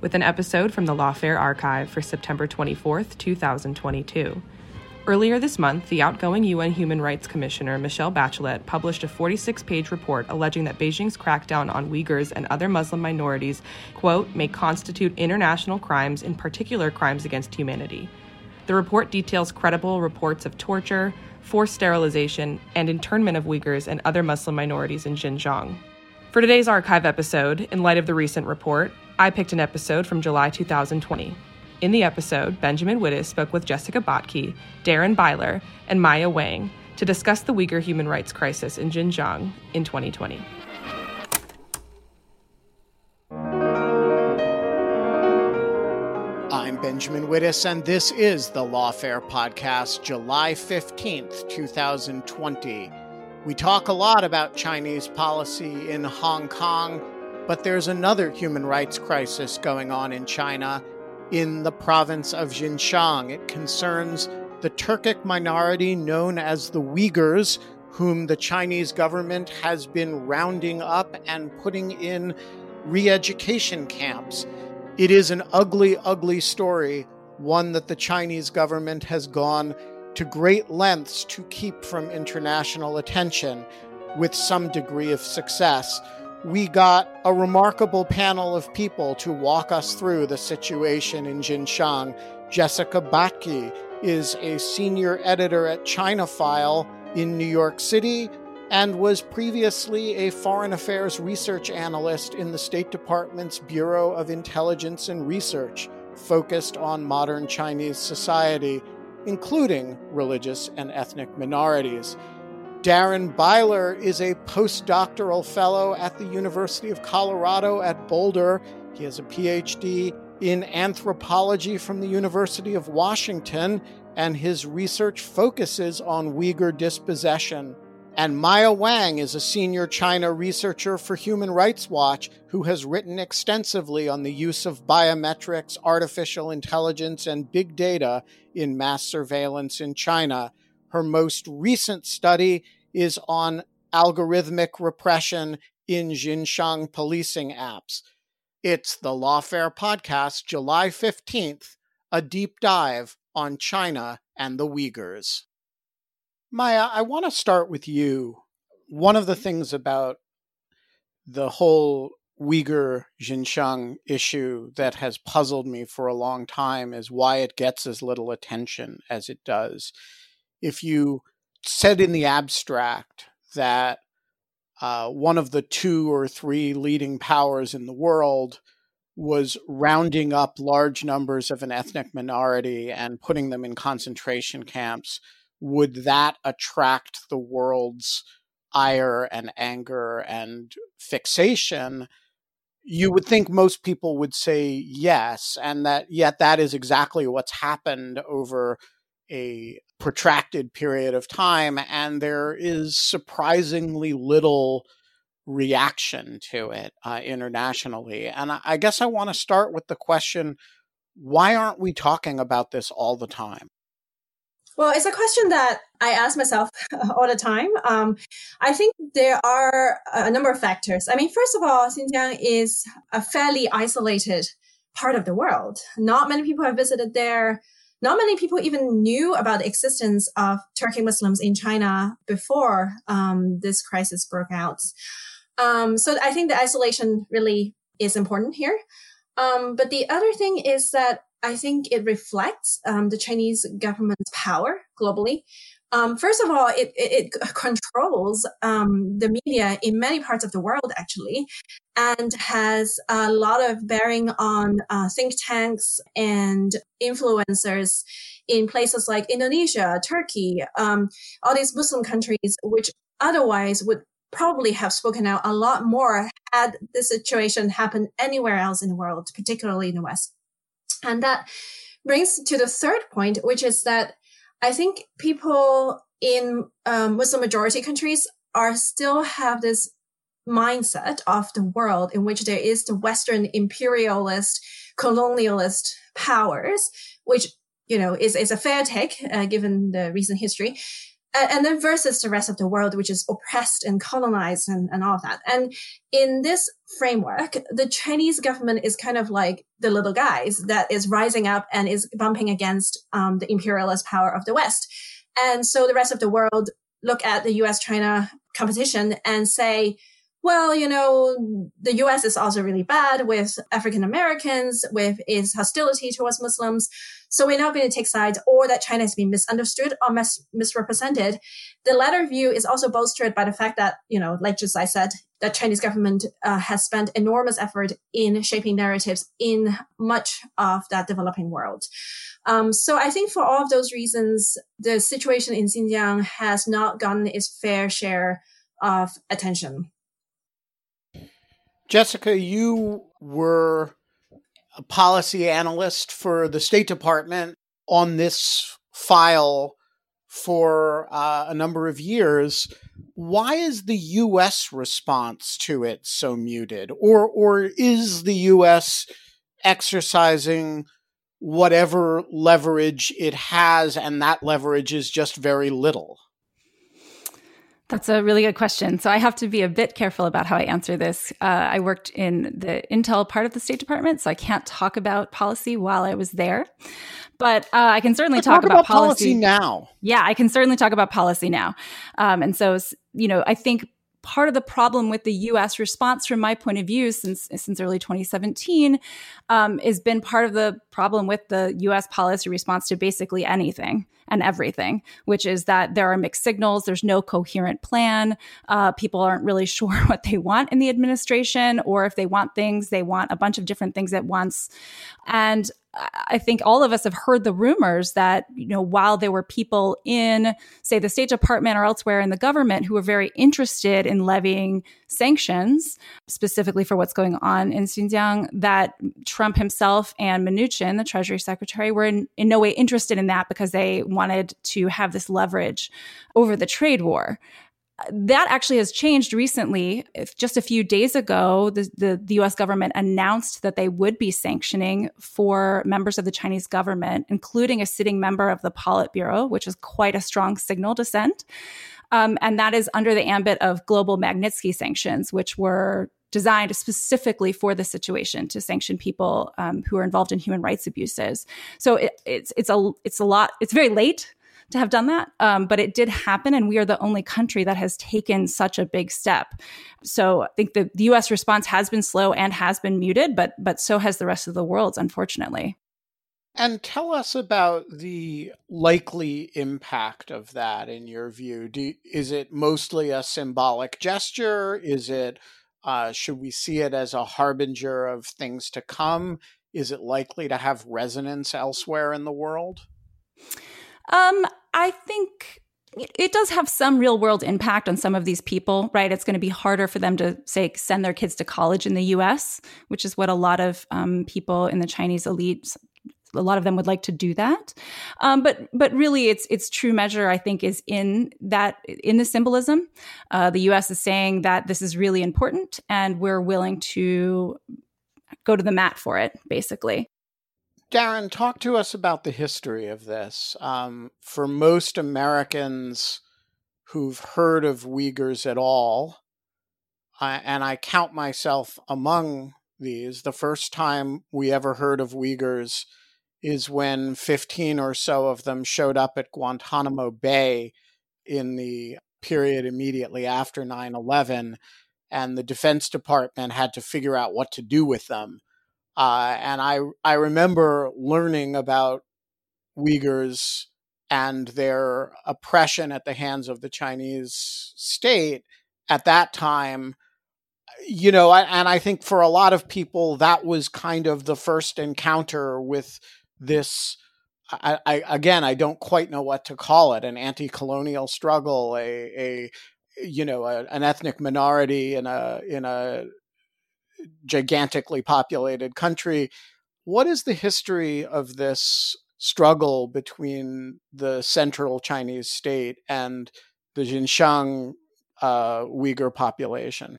with an episode from the Lawfare Archive for September 24th, 2022. Earlier this month, the outgoing UN Human Rights Commissioner Michelle Bachelet published a 46 page report alleging that Beijing's crackdown on Uyghurs and other Muslim minorities, quote, may constitute international crimes, in particular crimes against humanity. The report details credible reports of torture, forced sterilization, and internment of Uyghurs and other Muslim minorities in Xinjiang. For today's archive episode, in light of the recent report, I picked an episode from July 2020. In the episode, Benjamin Wittes spoke with Jessica Batke, Darren Byler, and Maya Wang to discuss the Uyghur human rights crisis in Xinjiang in 2020. I'm Benjamin Wittes, and this is the Lawfare Podcast, July 15th, 2020. We talk a lot about Chinese policy in Hong Kong, but there's another human rights crisis going on in China in the province of Xinjiang. It concerns the Turkic minority known as the Uyghurs, whom the Chinese government has been rounding up and putting in re education camps. It is an ugly, ugly story, one that the Chinese government has gone to great lengths to keep from international attention with some degree of success. We got a remarkable panel of people to walk us through the situation in Xinjiang. Jessica Batke is a senior editor at ChinaFile in New York City and was previously a foreign affairs research analyst in the State Department's Bureau of Intelligence and Research, focused on modern Chinese society, including religious and ethnic minorities. Darren Byler is a postdoctoral fellow at the University of Colorado at Boulder. He has a PhD in anthropology from the University of Washington, and his research focuses on Uyghur dispossession. And Maya Wang is a senior China researcher for Human Rights Watch who has written extensively on the use of biometrics, artificial intelligence, and big data in mass surveillance in China. Her most recent study is on algorithmic repression in Xinjiang policing apps. It's the Lawfare Podcast, July 15th, a deep dive on China and the Uyghurs. Maya, I want to start with you. One of the mm-hmm. things about the whole Uyghur Xinjiang issue that has puzzled me for a long time is why it gets as little attention as it does. If you said in the abstract that uh, one of the two or three leading powers in the world was rounding up large numbers of an ethnic minority and putting them in concentration camps, would that attract the world's ire and anger and fixation? You would think most people would say yes, and that yet that is exactly what's happened over a protracted period of time, and there is surprisingly little reaction to it uh, internationally. And I, I guess I want to start with the question why aren't we talking about this all the time? Well, it's a question that I ask myself all the time. Um, I think there are a number of factors. I mean, first of all, Xinjiang is a fairly isolated part of the world. Not many people have visited there. Not many people even knew about the existence of Turkic Muslims in China before um, this crisis broke out. Um, so I think the isolation really is important here. Um, but the other thing is that I think it reflects um, the Chinese government's power globally. Um, first of all, it, it, it controls um, the media in many parts of the world, actually, and has a lot of bearing on uh, think tanks and influencers in places like Indonesia, Turkey, um, all these Muslim countries, which otherwise would probably have spoken out a lot more had the situation happened anywhere else in the world, particularly in the West. And that brings to the third point, which is that I think people in um, Muslim majority countries are still have this mindset of the world in which there is the Western imperialist, colonialist powers, which you know is is a fair take uh, given the recent history and then versus the rest of the world, which is oppressed and colonized and, and all of that. And in this framework, the Chinese government is kind of like the little guys that is rising up and is bumping against um, the imperialist power of the West. And so the rest of the world look at the US China competition and say, well, you know, the US is also really bad with African Americans, with its hostility towards Muslims. So we're not going to take sides or that China has been misunderstood or mis- misrepresented. The latter view is also bolstered by the fact that, you know, like just I said, that Chinese government uh, has spent enormous effort in shaping narratives in much of that developing world. Um, so I think for all of those reasons, the situation in Xinjiang has not gotten its fair share of attention. Jessica, you were a policy analyst for the State Department on this file for uh, a number of years. Why is the U.S. response to it so muted, or or is the U.S. exercising whatever leverage it has, and that leverage is just very little? That's a really good question. So I have to be a bit careful about how I answer this. Uh, I worked in the intel part of the State Department, so I can't talk about policy while I was there. But uh, I can certainly talk, talk, about, about policy. policy. now. Yeah, I can certainly talk about policy now. Um, and so, you know, I think part of the problem with the U.S. response, from my point of view, since since early 2017, um, has been part of the problem with the U.S. policy response to basically anything and everything, which is that there are mixed signals. There's no coherent plan. Uh, people aren't really sure what they want in the administration, or if they want things, they want a bunch of different things at once. And I think all of us have heard the rumors that, you know, while there were people in, say, the State Department or elsewhere in the government who were very interested in levying sanctions, specifically for what's going on in Xinjiang, that Trump himself and Mnuchin, the Treasury Secretary, were in, in no way interested in that because they wanted to have this leverage over the trade war that actually has changed recently. Just a few days ago, the, the, the, US government announced that they would be sanctioning for members of the Chinese government, including a sitting member of the Politburo, which is quite a strong signal to send. Um, and that is under the ambit of global Magnitsky sanctions, which were designed specifically for the situation to sanction people um, who are involved in human rights abuses. So it, it's it's a it's a lot. It's very late to have done that. Um, but it did happen, and we are the only country that has taken such a big step. So I think the, the U.S. response has been slow and has been muted, but but so has the rest of the world, unfortunately. And tell us about the likely impact of that in your view. Do, is it mostly a symbolic gesture? Is it uh, should we see it as a harbinger of things to come? Is it likely to have resonance elsewhere in the world? Um, I think it does have some real world impact on some of these people, right? It's going to be harder for them to say send their kids to college in the U.S., which is what a lot of um, people in the Chinese elite, a lot of them would like to do that. Um, but but really, its its true measure, I think, is in that in the symbolism. Uh, the U.S. is saying that this is really important, and we're willing to go to the mat for it, basically. Darren, talk to us about the history of this. Um, for most Americans who've heard of Uyghurs at all, and I count myself among these, the first time we ever heard of Uyghurs is when 15 or so of them showed up at Guantanamo Bay in the period immediately after 9 11, and the Defense Department had to figure out what to do with them. Uh, and I, I remember learning about Uyghurs and their oppression at the hands of the Chinese state at that time. You know, and I think for a lot of people, that was kind of the first encounter with this I, I, again, I don't quite know what to call it: an anti-colonial struggle, a, a you know, a, an ethnic minority in a in a gigantically populated country. What is the history of this struggle between the central Chinese state and the Xinjiang uh, Uyghur population?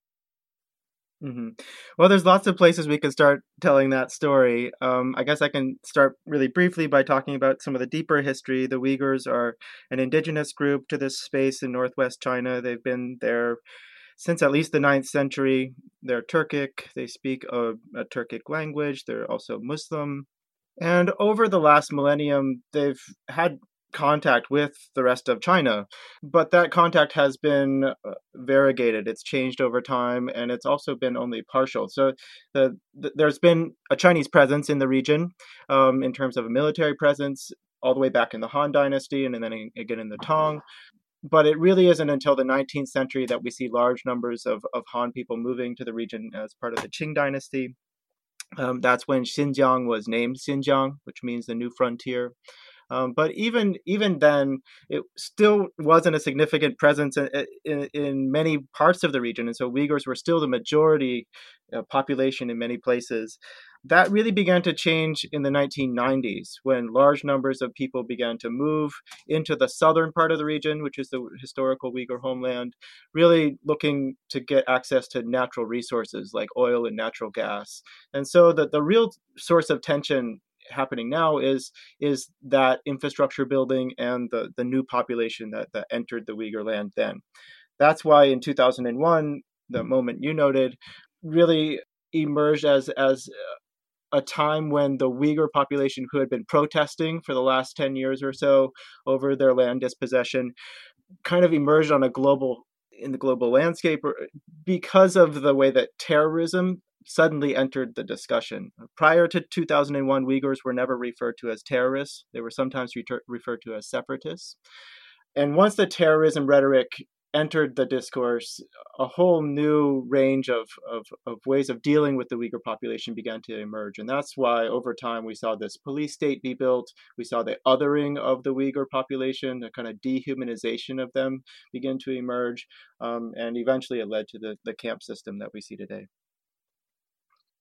Mm-hmm. Well, there's lots of places we can start telling that story. Um, I guess I can start really briefly by talking about some of the deeper history. The Uyghurs are an indigenous group to this space in northwest China. They've been there since at least the 9th century. They're Turkic, they speak a, a Turkic language, they're also Muslim. And over the last millennium, they've had contact with the rest of China. But that contact has been uh, variegated. It's changed over time, and it's also been only partial. So the, the, there's been a Chinese presence in the region um, in terms of a military presence all the way back in the Han Dynasty and then again in the Tang. But it really isn't until the 19th century that we see large numbers of, of Han people moving to the region as part of the Qing Dynasty. Um, that's when Xinjiang was named Xinjiang, which means the new frontier. Um, but even even then, it still wasn't a significant presence in, in, in, many parts of the region, and so Uyghurs were still the majority uh, population in many places. That really began to change in the 1990s when large numbers of people began to move into the southern part of the region, which is the historical Uyghur homeland, really looking to get access to natural resources like oil and natural gas. And so the, the real source of tension happening now is is that infrastructure building and the the new population that that entered the Uyghur land then. That's why in 2001, the hmm. moment you noted, really emerged as as a time when the Uyghur population who had been protesting for the last 10 years or so over their land dispossession kind of emerged on a global in the global landscape because of the way that terrorism suddenly entered the discussion. Prior to 2001, Uyghurs were never referred to as terrorists, they were sometimes referred to as separatists. And once the terrorism rhetoric entered the discourse, a whole new range of, of, of, ways of dealing with the Uyghur population began to emerge. And that's why over time we saw this police state be built. We saw the othering of the Uyghur population, a kind of dehumanization of them begin to emerge. Um, and eventually it led to the, the camp system that we see today.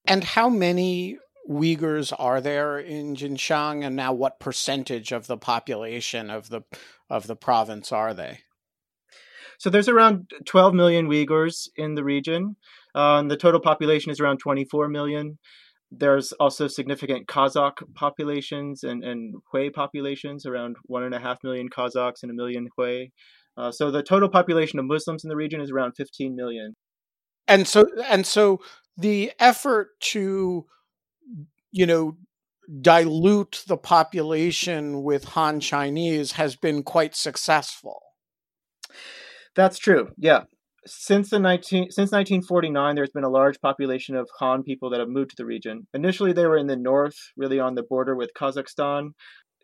And how many Uyghurs are there in Xinjiang, and now what percentage of the population of the of the province are they? So there's around 12 million Uyghurs in the region. Uh, the total population is around 24 million. There's also significant Kazakh populations and, and Hui populations, around one and a half million Kazakhs and a million Hui. Uh, so the total population of Muslims in the region is around 15 million. And so, and so, the effort to, you know, dilute the population with Han Chinese has been quite successful. That's true. Yeah. Since the 19 since 1949 there's been a large population of Han people that have moved to the region. Initially they were in the north, really on the border with Kazakhstan,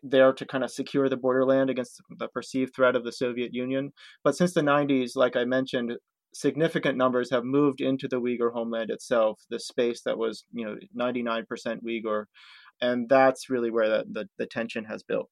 there to kind of secure the borderland against the perceived threat of the Soviet Union. But since the 90s, like I mentioned, significant numbers have moved into the Uyghur homeland itself, the space that was, you know, 99% Uyghur. And that's really where the, the, the tension has built.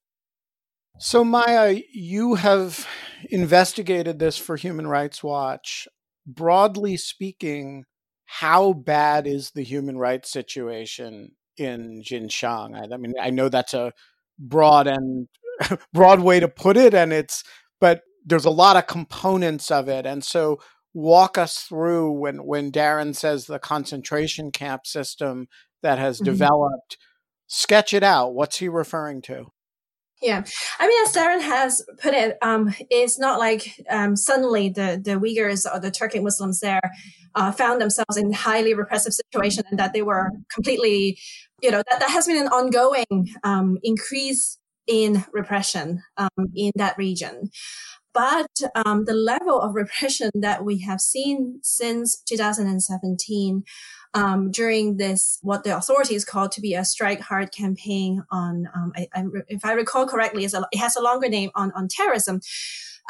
So, Maya, you have investigated this for Human Rights Watch. Broadly speaking, how bad is the human rights situation in Xinjiang? I, I mean, I know that's a broad and broad way to put it, and it's, but there's a lot of components of it. And so, walk us through when when Darren says the concentration camp system that has mm-hmm. developed Sketch it out. What's he referring to? Yeah, I mean, as Darren has put it, um, it's not like um, suddenly the the Uyghurs or the Turkic Muslims there uh, found themselves in highly repressive situation and that they were completely, you know, that, that has been an ongoing um, increase in repression um, in that region. But um, the level of repression that we have seen since 2017 um, during this, what the authorities call to be a strike hard campaign on, um, I, I, if I recall correctly, a, it has a longer name on, on terrorism.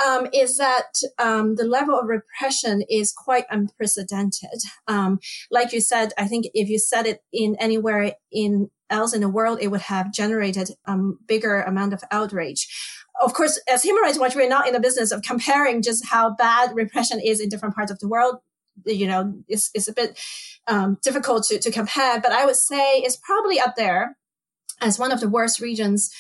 Um, is that um, the level of repression is quite unprecedented. Um, like you said, I think if you said it in anywhere in else in the world, it would have generated a um, bigger amount of outrage of course, as Human Rights Watch, we're not in the business of comparing just how bad repression is in different parts of the world. You know, it's, it's a bit um, difficult to, to compare, but I would say it's probably up there as one of the worst regions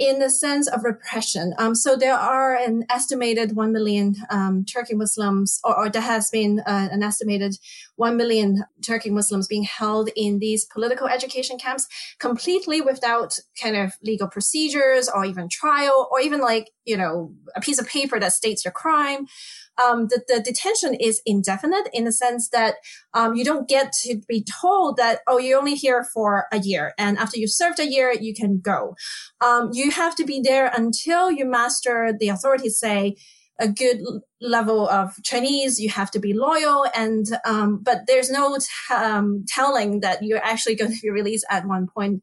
in the sense of repression. Um, so there are an estimated 1 million um, Muslims, or, or, there has been uh, an estimated 1 million Turkic Muslims being held in these political education camps completely without kind of legal procedures or even trial or even like, you know, a piece of paper that states your crime um, the, the detention is indefinite in the sense that um, you don't get to be told that, oh, you're only here for a year. And after you served a year, you can go. Um, you have to be there until you master, the authorities say, a good level of Chinese. You have to be loyal, and um, but there's no t- um, telling that you're actually going to be released at one point.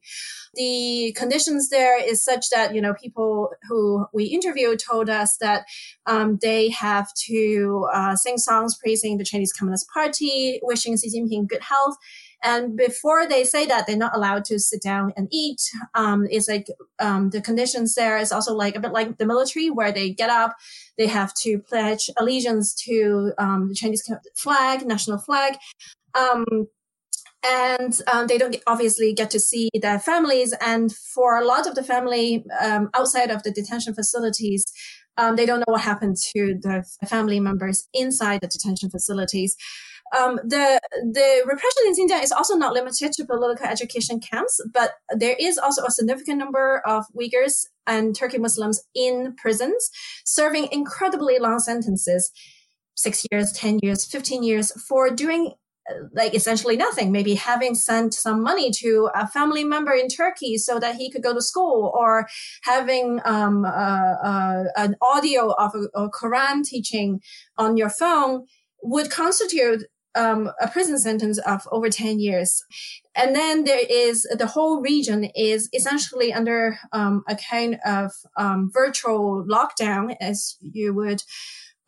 The conditions there is such that you know people who we interviewed told us that um, they have to uh, sing songs praising the Chinese Communist Party, wishing Xi Jinping good health. And before they say that, they're not allowed to sit down and eat. Um, it's like um, the conditions there is also like a bit like the military, where they get up, they have to pledge allegiance to um, the Chinese flag, national flag. Um, and um, they don't obviously get to see their families. And for a lot of the family um, outside of the detention facilities, they don't know what happened to the family members inside the detention facilities. Um, the the repression in Xinjiang is also not limited to political education camps, but there is also a significant number of Uyghurs and Turkic Muslims in prisons serving incredibly long sentences, six years, ten years, fifteen years for doing like essentially nothing. Maybe having sent some money to a family member in Turkey so that he could go to school, or having um, uh, uh, an audio of a, a, Quran teaching on your phone would constitute um, a prison sentence of over 10 years. And then there is the whole region is essentially under um, a kind of um, virtual lockdown, as you would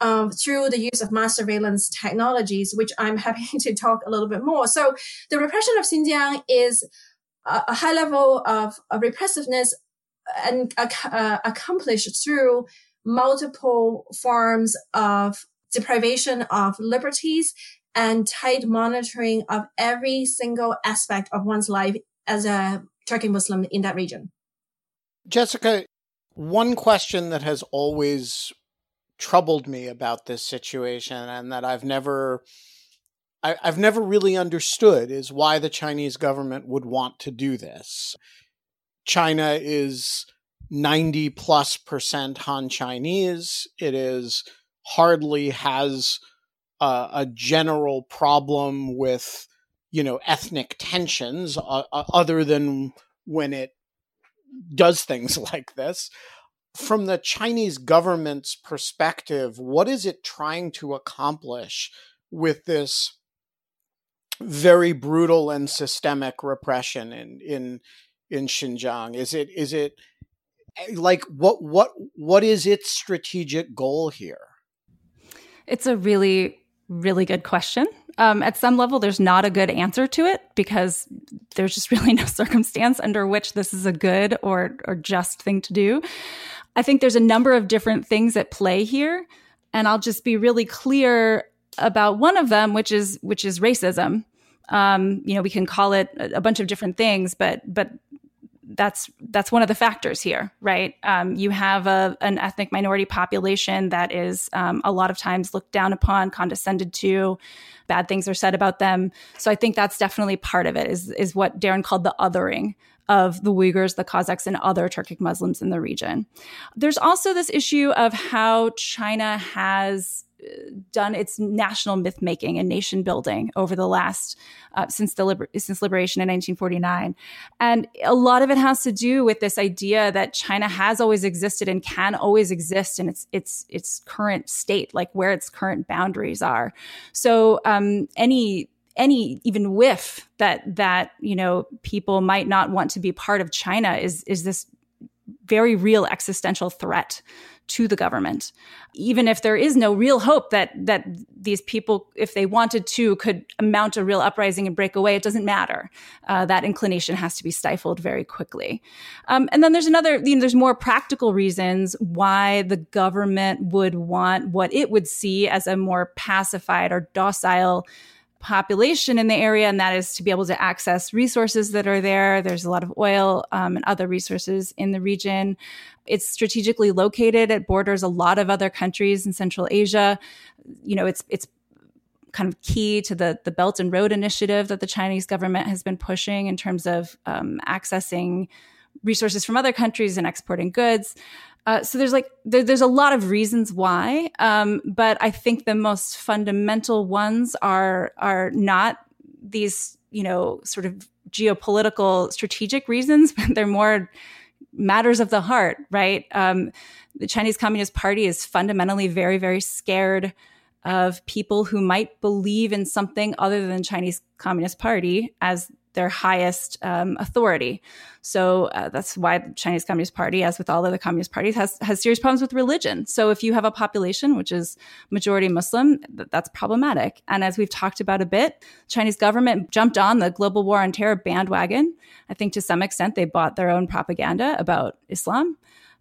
um, through the use of mass surveillance technologies, which I'm happy to talk a little bit more. So the repression of Xinjiang is a, a high level of, of repressiveness and uh, accomplished through multiple forms of deprivation of liberties and tight monitoring of every single aspect of one's life as a Turkish Muslim in that region. Jessica, one question that has always troubled me about this situation and that I've never I, have never really understood is why the Chinese government would want to do this. China is 90 plus percent Han Chinese. It is hardly has a, a general problem with, you know, ethnic tensions uh, uh other than when it does things like this from the Chinese government's perspective, what is it trying to accomplish with this very brutal and systemic repression in in in Xinjiang? Is it is it eh, like what what what is its strategic goal here? It's a really really good question. Um, at some level, there's not a good answer to it because there's just really no circumstance under which this is a good or or just thing to do. I think there's a number of different things at play here, and I'll just be really clear about one of them, which is which is racism. Um, you know, we can call it a bunch of different things, but but that's that's one of the factors here, right? Um, you have a, an ethnic minority population that is um, a lot of times looked down upon, condescended to. Bad things are said about them. So I think that's definitely part of it. Is is what Darren called the othering of the Uyghurs, the Kazakhs, and other Turkic Muslims in the region. There's also this issue of how China has done its national myth making and nation building over the last uh, since the liber- since liberation in 1949 and a lot of it has to do with this idea that China has always existed and can always exist in its its its current state like where its current boundaries are. So um, any any even whiff that that you know people might not want to be part of China is is this very real existential threat to the government. Even if there is no real hope that that these people if they wanted to could mount a real uprising and break away it doesn't matter. Uh, that inclination has to be stifled very quickly. Um, and then there's another you know there's more practical reasons why the government would want what it would see as a more pacified or docile population in the area, and that is to be able to access resources that are there. There's a lot of oil um, and other resources in the region. It's strategically located. It borders a lot of other countries in Central Asia. You know, it's it's kind of key to the the Belt and Road Initiative that the Chinese government has been pushing in terms of um, accessing resources from other countries and exporting goods. Uh, so there's like there, there's a lot of reasons why, um, but I think the most fundamental ones are are not these you know sort of geopolitical strategic reasons, but they're more matters of the heart, right? Um, the Chinese Communist Party is fundamentally very very scared of people who might believe in something other than Chinese Communist Party as their highest um, authority. So uh, that's why the Chinese Communist Party, as with all other communist parties, has has serious problems with religion. So if you have a population which is majority Muslim, th- that's problematic. And as we've talked about a bit, Chinese government jumped on the global war on terror bandwagon. I think to some extent they bought their own propaganda about Islam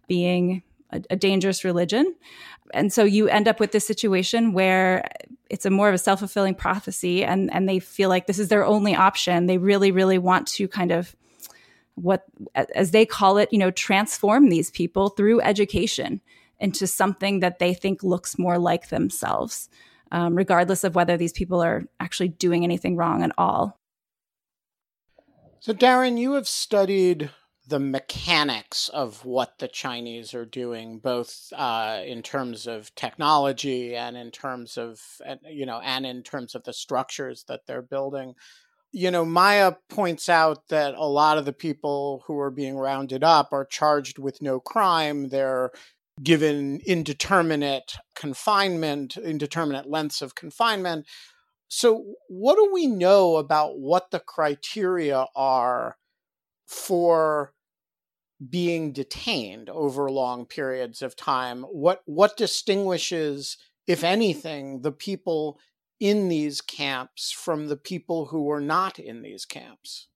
being a, a dangerous religion. And so you end up with this situation where it's a more of a self-fulfilling prophecy and and they feel like this is their only option. They really really want to kind of what as they call it you know transform these people through education into something that they think looks more like themselves um, regardless of whether these people are actually doing anything wrong at all. So darren you have studied the mechanics of what the Chinese are doing, both uh, in terms of technology and in terms of you know, and in terms of the structures that they're building. You know, Maya points out that a lot of the people who are being rounded up are charged with no crime. They're given indeterminate confinement, indeterminate lengths of confinement. So, what do we know about what the criteria are for being detained over long periods of time. What what distinguishes if anything the people in these camps from the people who are not in these camps?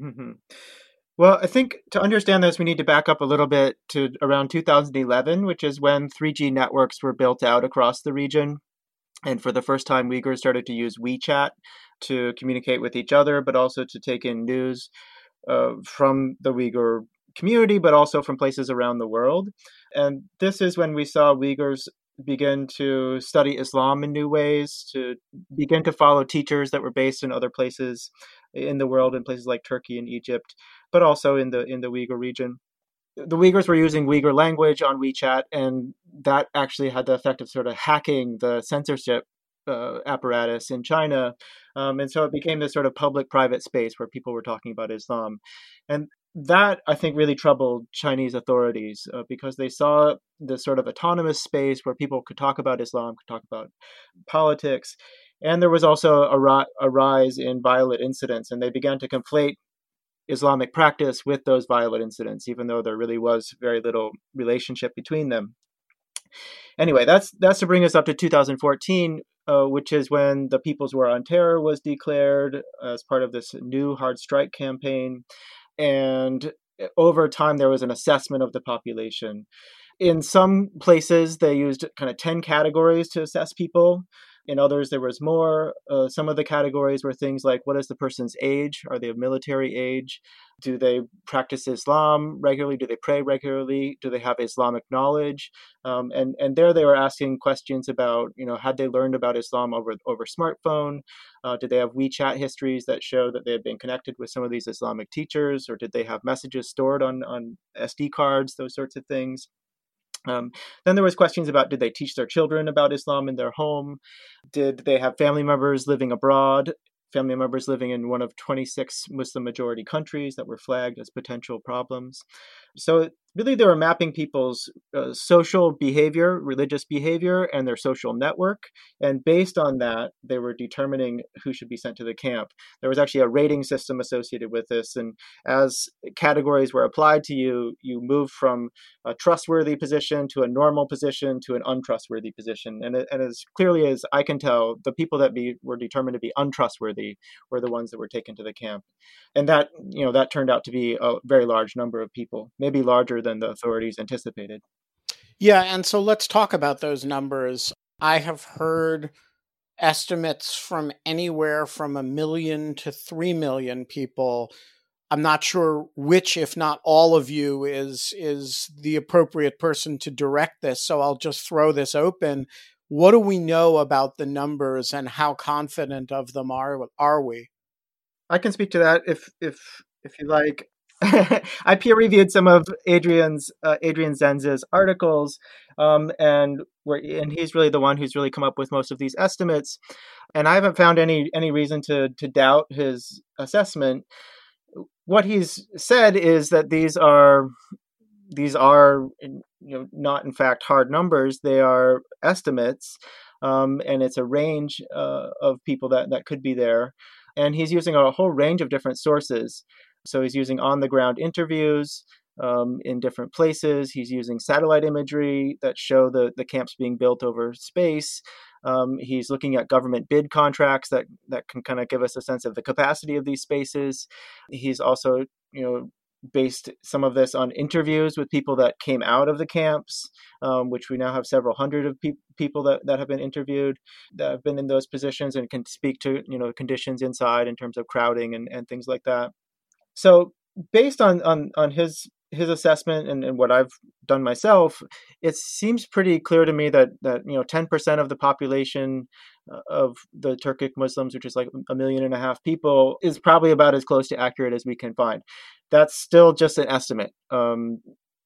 Mm-hmm. well i think to understand this we need to back up a little bit to around 2011 which is when 3g networks were built out across the region. And for the first time uyghurs started to use wechat to communicate with each other but also to take in news uh, from the Uyghur community, but also from places around the world. And this is when we saw Uyghurs begin to study Islam in new ways, to begin to follow teachers that were based in other places in the world, in places like Turkey and Egypt, but also in the in the Uyghur region. The Uyghurs were using Uyghur language on WeChat, and that actually had the effect of sort of hacking the censorship uh, apparatus in China. Um, and so it became this sort of public private space where people were talking about Islam. And that I think really troubled Chinese authorities uh, because they saw this sort of autonomous space where people could talk about Islam, could talk about politics. And there was also a, ri- a rise in violent incidents, and they began to conflate Islamic practice with those violent incidents, even though there really was very little relationship between them. Anyway, that's that's to bring us up to 2014, uh, which is when the People's War on Terror was declared as part of this new hard strike campaign. And over time, there was an assessment of the population. In some places, they used kind of 10 categories to assess people. In others, there was more. Uh, some of the categories were things like what is the person's age? Are they of military age? Do they practice Islam regularly? Do they pray regularly? Do they have Islamic knowledge? Um, and and there they were asking questions about you know had they learned about Islam over over smartphone? Uh, did they have WeChat histories that show that they had been connected with some of these Islamic teachers, or did they have messages stored on on SD cards? Those sorts of things. Um, then there was questions about did they teach their children about Islam in their home? Did they have family members living abroad? Family members living in one of 26 Muslim majority countries that were flagged as potential problems. So really they were mapping people's uh, social behavior religious behavior and their social network and based on that they were determining who should be sent to the camp. There was actually a rating system associated with this and as categories were applied to you you moved from a trustworthy position to a normal position to an untrustworthy position and, and as clearly as i can tell the people that be, were determined to be untrustworthy were the ones that were taken to the camp and that you know that turned out to be a very large number of people maybe larger than the authorities anticipated. Yeah, and so let's talk about those numbers. I have heard estimates from anywhere from a million to 3 million people. I'm not sure which if not all of you is is the appropriate person to direct this, so I'll just throw this open. What do we know about the numbers and how confident of them are are we? I can speak to that if if if you like. I peer reviewed some of Adrian's uh, Adrian Zenz's articles, um, and and he's really the one who's really come up with most of these estimates. And I haven't found any any reason to to doubt his assessment. What he's said is that these are these are you know not in fact hard numbers; they are estimates, um, and it's a range uh, of people that that could be there. And he's using a whole range of different sources. So he's using on the ground interviews um, in different places. He's using satellite imagery that show the, the camps being built over space. Um, he's looking at government bid contracts that, that can kind of give us a sense of the capacity of these spaces. He's also, you know, based some of this on interviews with people that came out of the camps, um, which we now have several hundred of pe- people that, that have been interviewed that have been in those positions and can speak to you know conditions inside in terms of crowding and, and things like that. So based on on on his his assessment and, and what I've done myself, it seems pretty clear to me that that you know 10% of the population uh, of the Turkic Muslims, which is like a million and a half people, is probably about as close to accurate as we can find. That's still just an estimate. Um,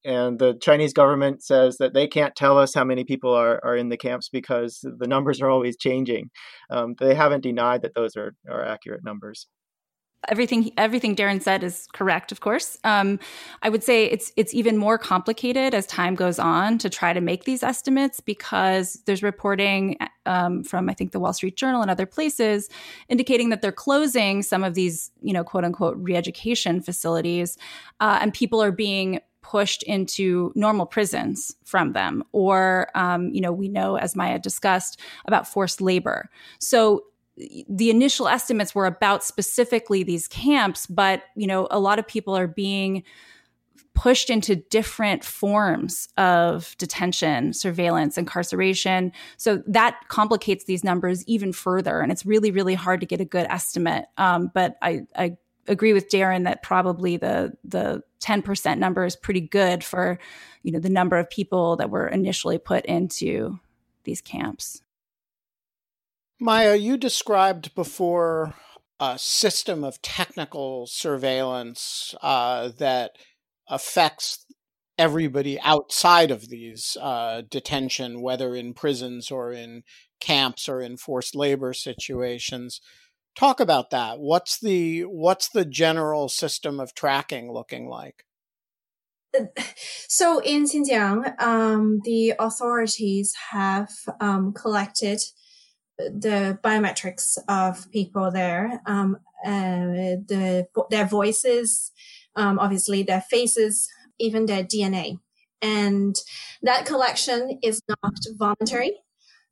and the Chinese government says that they can't tell us how many people are, are in the camps because the numbers are always changing. Um, they haven't denied that those are, are accurate numbers everything everything Darren said is correct, of course. Um, I would say it's it's even more complicated as time goes on to try to make these estimates because there's reporting um, from I think the Wall Street Journal and other places indicating that they're closing some of these you know quote unquote re-education facilities, uh, and people are being pushed into normal prisons from them or um, you know we know as maya discussed about forced labor so the initial estimates were about specifically these camps, but you know, a lot of people are being pushed into different forms of detention, surveillance, incarceration. So that complicates these numbers even further, and it's really, really hard to get a good estimate. Um, but I, I agree with Darren that probably the the ten percent number is pretty good for you know the number of people that were initially put into these camps. Maya, you described before a system of technical surveillance uh, that affects everybody outside of these uh, detention, whether in prisons or in camps or in forced labor situations. Talk about that. What's the what's the general system of tracking looking like? So in Xinjiang, um, the authorities have um, collected the biometrics of people there, um, uh, the their voices, um, obviously their faces, even their DNA, and that collection is not voluntary,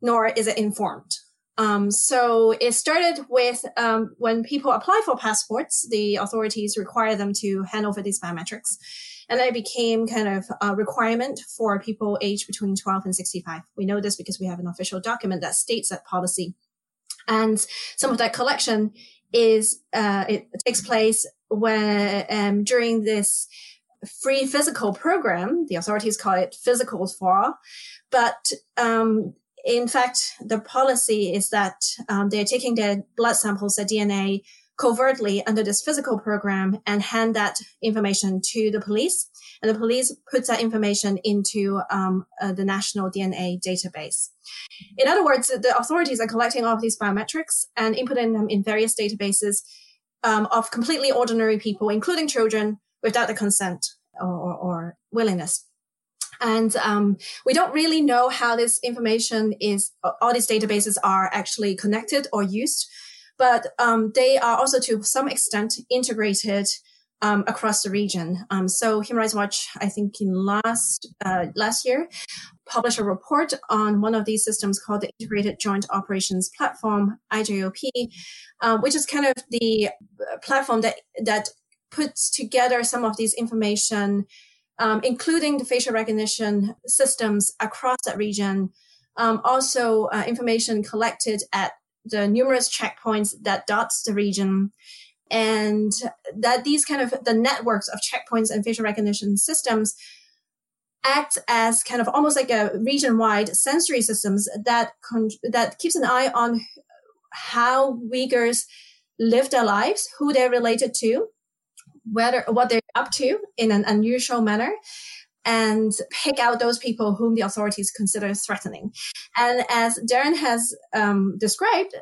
nor is it informed. Um, so it started with um, when people apply for passports, the authorities require them to hand over these biometrics. And then it became kind of a requirement for people aged between 12 and 65. We know this because we have an official document that states that policy. And some of that collection is, uh, it takes place where, um, during this free physical program. The authorities call it physicals for. But, um, in fact, the policy is that um, they're taking their blood samples, their DNA, covertly under this physical program and hand that information to the police. And the police puts that information into um, uh, the national DNA database. In other words, the authorities are collecting all of these biometrics and inputting them in various databases um, of completely ordinary people, including children, without the consent or, or, or willingness. And um, we don't really know how this information is, all these databases are actually connected or used but um, they are also to some extent integrated um, across the region. Um, so Human Rights Watch, I think in last uh, last year, published a report on one of these systems called the Integrated Joint Operations Platform (IJOP), uh, which is kind of the uh, platform that that puts together some of these information, um, including the facial recognition systems across that region. Um, also, uh, information collected at the numerous checkpoints that dots the region and that these kind of the networks of checkpoints and facial recognition systems act as kind of almost like a region-wide sensory systems that con- that keeps an eye on how Uyghurs live their lives, who they're related to, whether what they're up to in an unusual manner, and pick out those people whom the authorities consider threatening. And as Darren has um, described,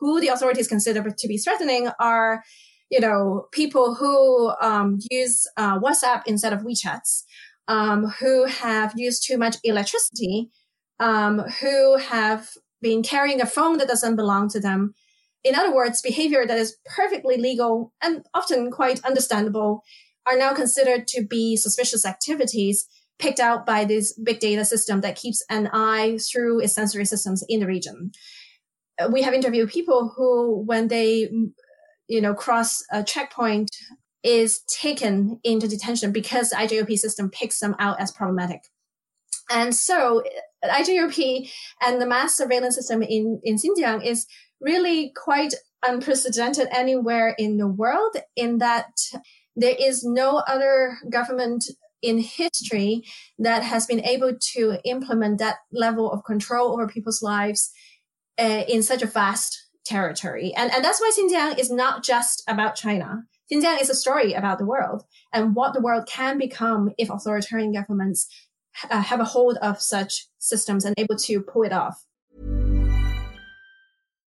who the authorities consider to be threatening are, you know, people who um, use uh, WhatsApp instead of WeChats, um, who have used too much electricity, um, who have been carrying a phone that doesn't belong to them. In other words, behavior that is perfectly legal and often quite understandable are now considered to be suspicious activities picked out by this big data system that keeps an eye through its sensory systems in the region. We have interviewed people who, when they, mm, you know, cross a checkpoint, is taken into detention because the IJOP system picks them out as problematic. And so IJOP and the mass surveillance system in, in Xinjiang is really quite unprecedented anywhere in the world in that there is no other government in history that has been able to implement that level of control over people's lives uh, in such a vast territory. And, and that's why Xinjiang is not just about China. Xinjiang is a story about the world and what the world can become if authoritarian governments uh, have a hold of such systems and able to pull it off.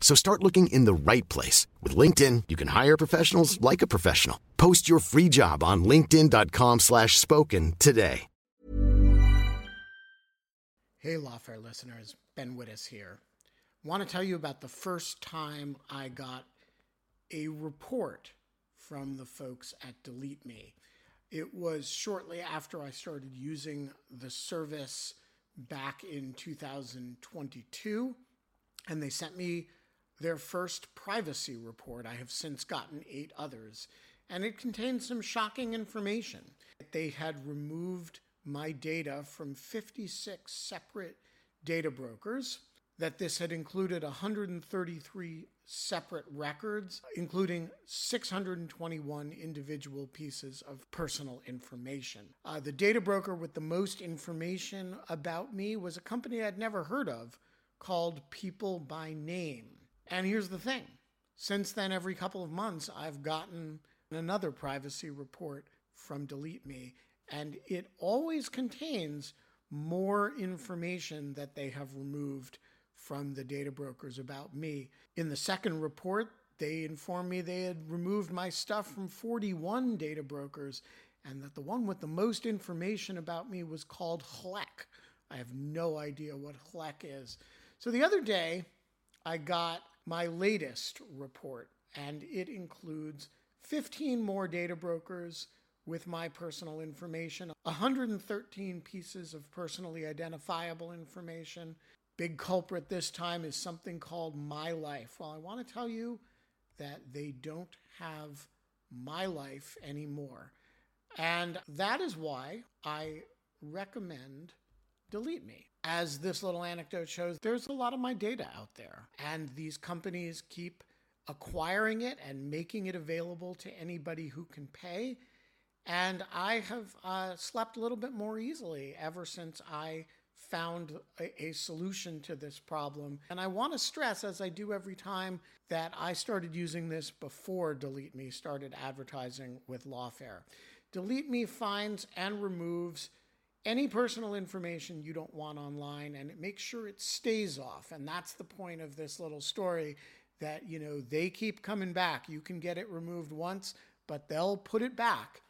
So start looking in the right place. With LinkedIn, you can hire professionals like a professional. Post your free job on linkedin.com slash spoken today. Hey, Lawfare listeners, Ben Wittes here. want to tell you about the first time I got a report from the folks at Delete Me. It was shortly after I started using the service back in 2022, and they sent me their first privacy report. I have since gotten eight others, and it contained some shocking information. They had removed my data from 56 separate data brokers. that this had included 133 separate records, including 621 individual pieces of personal information. Uh, the data broker with the most information about me was a company I'd never heard of called People by Name. And here's the thing since then, every couple of months, I've gotten another privacy report from Delete Me, and it always contains more information that they have removed from the data brokers about me. In the second report, they informed me they had removed my stuff from 41 data brokers and that the one with the most information about me was called HLEC. I have no idea what HLEC is. So the other day, I got my latest report, and it includes 15 more data brokers with my personal information, 113 pieces of personally identifiable information, Big culprit this time is something called My Life. Well, I want to tell you that they don't have My Life anymore. And that is why I recommend Delete Me. As this little anecdote shows, there's a lot of my data out there, and these companies keep acquiring it and making it available to anybody who can pay. And I have uh, slept a little bit more easily ever since I found a, a, solution to this problem. And I want to stress, as I do every time, that I started using this before Delete Me started advertising with Lawfare. Delete Me finds and removes any personal information you don't want online and it makes sure it stays off. And that's the point of this little story that, you know, they keep coming back. You can get it removed once, but they'll put it back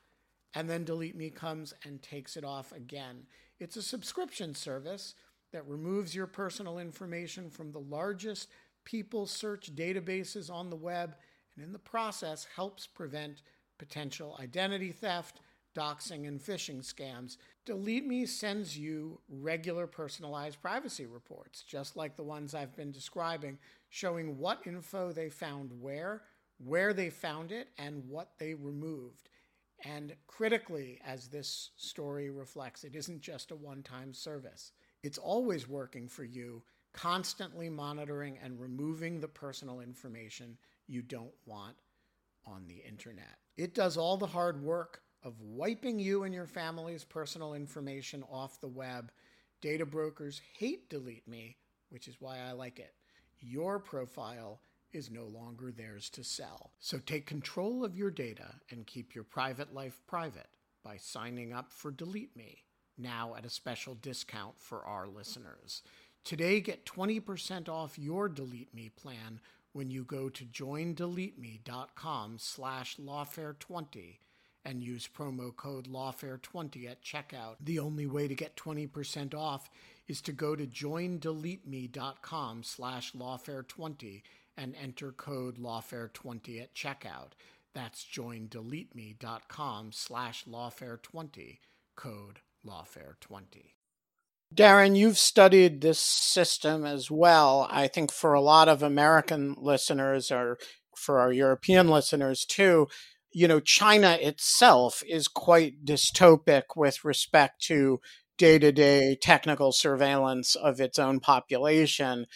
and then Delete Me comes and takes it off again. It's a subscription service that removes your personal information from the largest people search databases on the web and in the process helps prevent potential identity theft, doxing, and phishing scams. Delete Me sends you regular personalized privacy reports, just like the ones I've been describing, showing what info they found where, where they found it, and what they removed. And critically, as this story reflects, it isn't just a one time service. It's always working for you, constantly monitoring and removing the personal information you don't want on the internet. It does all the hard work of wiping you and your family's personal information off the web. Data brokers hate Delete Me, which is why I like it. Your profile is no longer theirs to sell. So take control of your data and keep your private life private by signing up for Delete Me, now at a special discount for our listeners. Today, get 20% off your Delete Me plan when you go to joindeleteme.com slash lawfare20 and use promo code lawfare20 at checkout. The only way to get 20% off is to go to joindeleteme.com slash lawfare20 and enter code lawfare20 at checkout. That's joindeleteme.com slash lawfare20, code lawfare20. Darren, you've studied this system as well. I think for a lot of American listeners or for our European listeners too, you know, China itself is quite dystopic with respect to day to day technical surveillance of its own population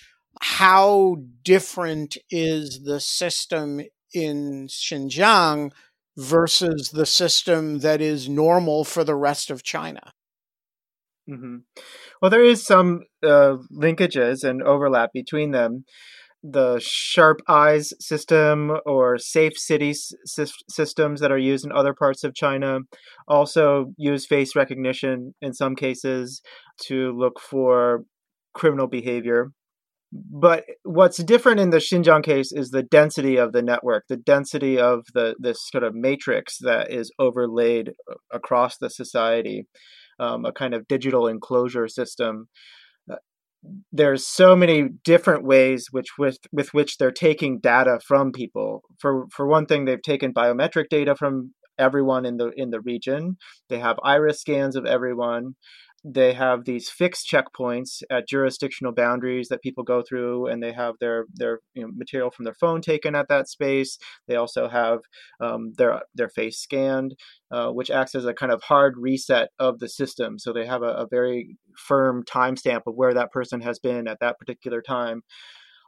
how different is the system in Xinjiang versus the system that is normal for the rest of China? Mm-hmm. Well, there is some uh, linkages and overlap between them. The sharp eyes system or safe cities systems that are used in other parts of China also use face recognition in some cases to look for criminal behavior but what's different in the Xinjiang case is the density of the network, the density of the this sort of matrix that is overlaid across the society, um, a kind of digital enclosure system. There's so many different ways which with with which they're taking data from people. For for one thing, they've taken biometric data from everyone in the in the region. They have iris scans of everyone. They have these fixed checkpoints at jurisdictional boundaries that people go through, and they have their their you know, material from their phone taken at that space. They also have um, their their face scanned, uh, which acts as a kind of hard reset of the system. So they have a, a very firm timestamp of where that person has been at that particular time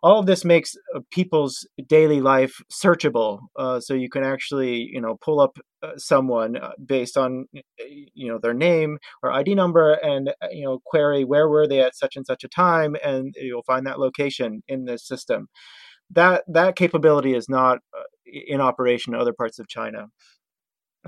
all of this makes uh, people's daily life searchable uh, so you can actually you know pull up uh, someone uh, based on you know their name or id number and you know query where were they at such and such a time and you'll find that location in this system. That that capability is not in operation in other parts of china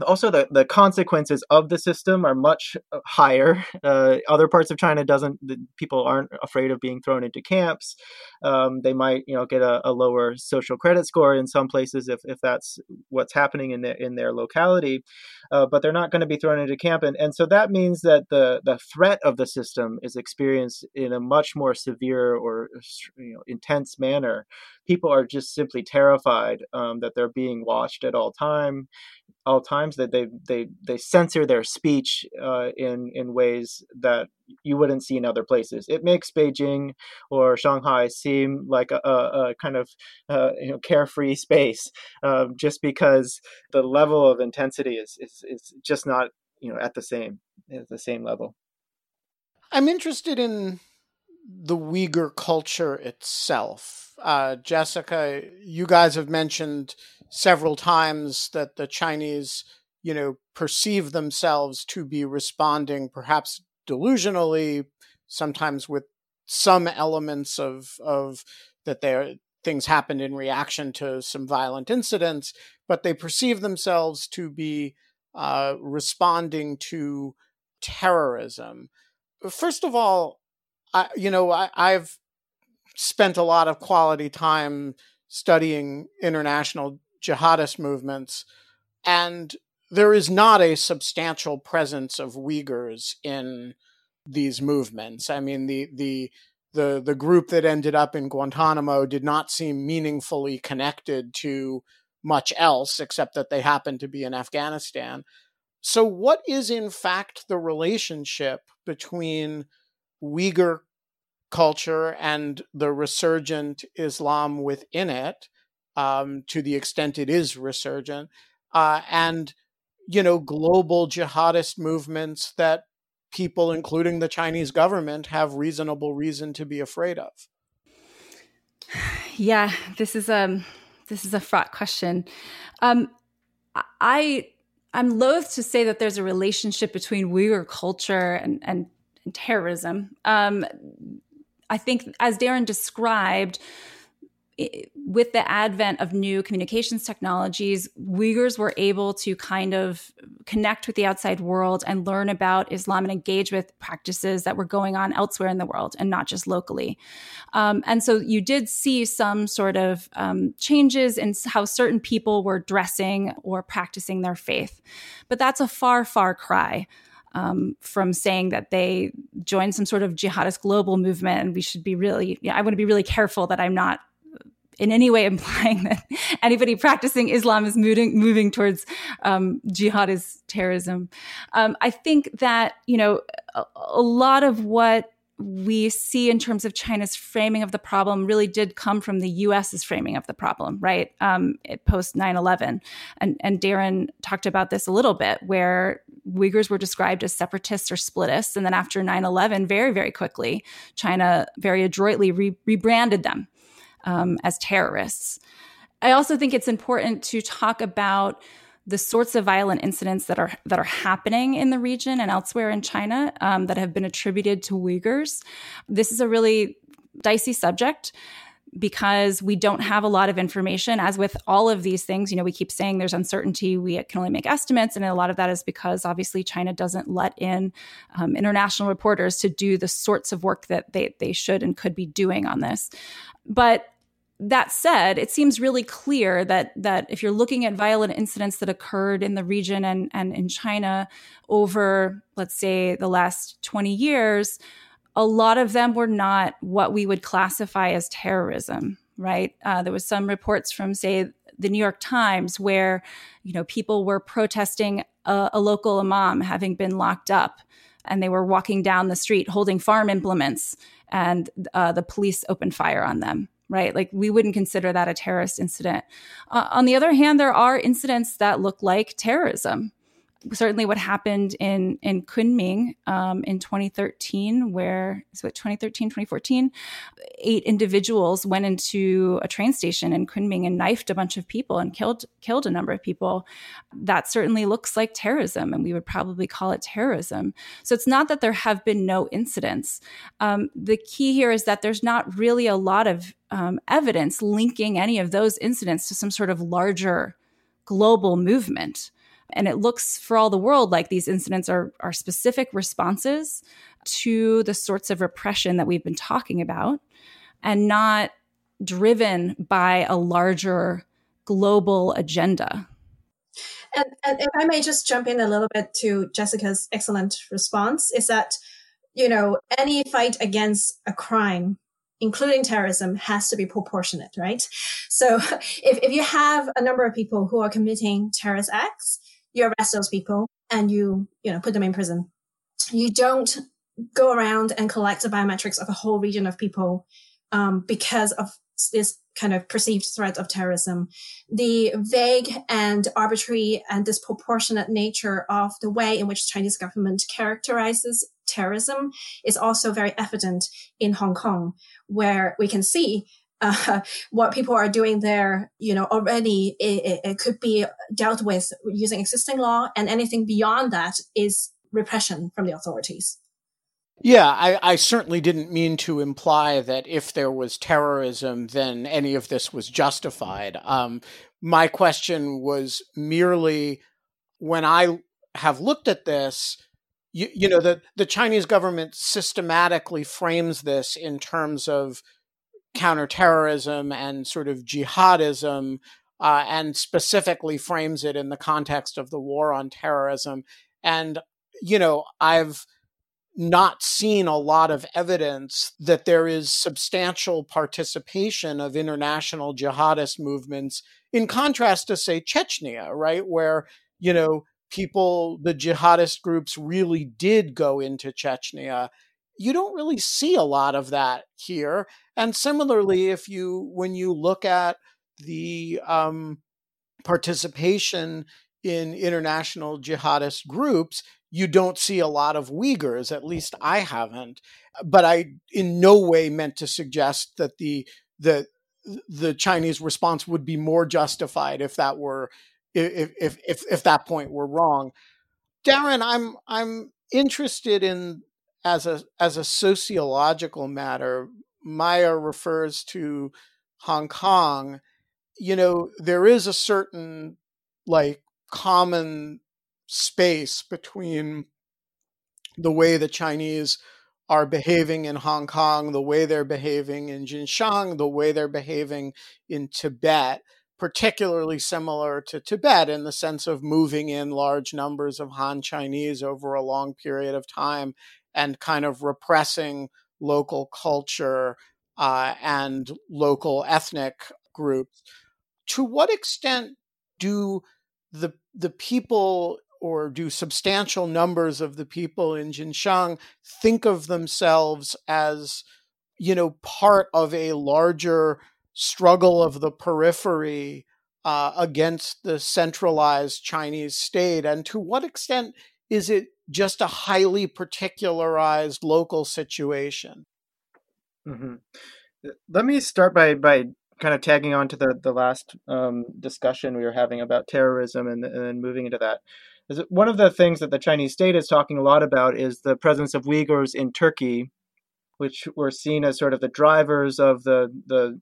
also the, the consequences of the system are much uh, higher. Uh, other parts of china doesn't people aren't afraid of being thrown into camps. Um, they might you know get a, a, lower social credit score in some places if, if that's what's happening in their in their locality. Uh, but they're not going to be thrown into camp. And, and so that means that the the threat of the system is experienced in a much more severe or you know intense manner. People are just simply terrified um, that they're being watched at all time all times that they they they censor their speech uh, in in ways that you wouldn't see in other places. It makes Beijing or Shanghai seem like a, a, a kind of uh, you know carefree space, uh, just because the level of intensity is, is is just not you know at the same at the same level. I'm interested in the Uyghur culture itself. Uh, Jessica, you guys have mentioned several times that the Chinese, you know, perceive themselves to be responding perhaps delusionally, sometimes with some elements of of that there things happened in reaction to some violent incidents, but they perceive themselves to be uh, responding to terrorism. First of all, I, you know, I, I've spent a lot of quality time studying international jihadist movements, and there is not a substantial presence of Uyghurs in these movements. I mean, the the the the group that ended up in Guantanamo did not seem meaningfully connected to much else except that they happened to be in Afghanistan. So, what is in fact the relationship between Uyghur culture and the resurgent Islam within it? um, to the extent it is resurgent, uh, and you know global jihadist movements that people, including the Chinese government, have reasonable reason to be afraid of. Yeah, this is a um, this is a fraught question. Um, I I'm loath to say that there's a relationship between Uyghur culture and and, and terrorism. Um, I think, as Darren described, with the advent of new communications technologies, Uyghurs were able to kind of connect with the outside world and learn about Islam and engage with practices that were going on elsewhere in the world and not just locally. Um, and so you did see some sort of um, changes in how certain people were dressing or practicing their faith. But that's a far, far cry. Um, from saying that they joined some sort of jihadist global movement. And we should be really, yeah, I want to be really careful that I'm not in any way implying that anybody practicing Islam is moving moving towards um, jihadist terrorism. Um, I think that you know a, a, lot of what we see in terms of China's framing of the problem really did come from the U.S.'s framing of the problem, right? Um, post 9/11, and and Darren talked about this a little bit, where Uyghurs were described as separatists or splitists, and then after 9/11, very very quickly, China very adroitly re- rebranded them um, as terrorists. I also think it's important to talk about the sorts of violent incidents that are that are happening in the region and elsewhere in China um, that have been attributed to Uyghurs. This is a really dicey subject because we don't have a lot of information. As with all of these things you know we keep saying there's uncertainty. We can only make estimates and a lot of that is because obviously china doesn't let in um, international reporters to do the sorts of work that they, they should and could be doing on this. But that said, it seems really clear that that if you're looking at violent incidents that occurred in the region and, and in China over, let's say, the last 20 years, a lot of them were not what we would classify as terrorism, right? Uh, there was some reports from, say, the New York Times where, you know, people were protesting a, a local imam having been locked up and they were walking down the street holding farm implements, and uh, the police opened fire on them right? Like we wouldn't consider that a terrorist incident. Uh, on the other hand, there are incidents that look like terrorism certainly what happened in in Kunming um, in 2013, where is what 2013, 2014, eight individuals went into a train station in Kunming and knifed a bunch of people and killed killed a number of people. That certainly looks like terrorism, and we would probably call it terrorism. So it's not that there have been no incidents. Um, the key here is that there's not really a lot of um, evidence linking any of those incidents to some sort of larger global movement. And it looks for all the world like these incidents are, are specific responses to the sorts of repression that we've been talking about and not driven by a larger global agenda. And, and, if I may just jump in a little bit to Jessica's excellent response, is that, you know, any fight against a crime, including terrorism, has to be proportionate, right? So if, if you have a number of people who are committing terrorist acts, you arrest those people and you, you know, put them in prison. You don't go around and collect the biometrics of a whole region of people um, because of this kind of perceived threat of terrorism. The vague and arbitrary and disproportionate nature of the way in which Chinese government characterizes terrorism is also very evident in Hong Kong, where we can see uh, what people are doing there, you know, already it, it, could be dealt with using existing law, and anything beyond that is repression from the authorities. Yeah, I, I, certainly didn't mean to imply that if there was terrorism, then any of this was justified. Um, my question was merely when I have looked at this, you, you know, the, the Chinese government systematically frames this in terms of counterterrorism and sort of jihadism, uh, and specifically frames it in the context of the war on terrorism. And, you know, I've not seen a lot of evidence that there is substantial participation of international jihadist movements in contrast to, say, Chechnya, right? Where, you know, people, the jihadist groups really did go into Chechnya you don't really see a lot of that here. And similarly, if you when you look at the um, participation in international jihadist groups, you don't see a lot of Uyghurs. At least I haven't. But I, in no way, meant to suggest that the the the Chinese response would be more justified if that were if if if, if that point were wrong. Darren, I'm I'm interested in as a as a sociological matter, Maya refers to Hong Kong. You know, there is a certain like common space between the way the Chinese are behaving in Hong Kong, the way they're behaving in Xinjiang, the way they're behaving in Tibet, particularly similar to Tibet in the sense of moving in large numbers of Han Chinese over a long period of time and kind of repressing local culture uh, and local ethnic groups. To what extent do the the people or do substantial numbers of the people in Xinjiang think of themselves as you know part of a larger struggle of the periphery uh, against the centralized Chinese state, and to what extent is it just a highly particularized local situation? Mm-hmm. Uh, let me start by by kind of tagging on to the the last um, discussion we were having about terrorism and, and moving into that. One of the things that the Chinese state is talking a lot about is the presence of Uyghurs in Turkey, which were seen as sort of the drivers of the the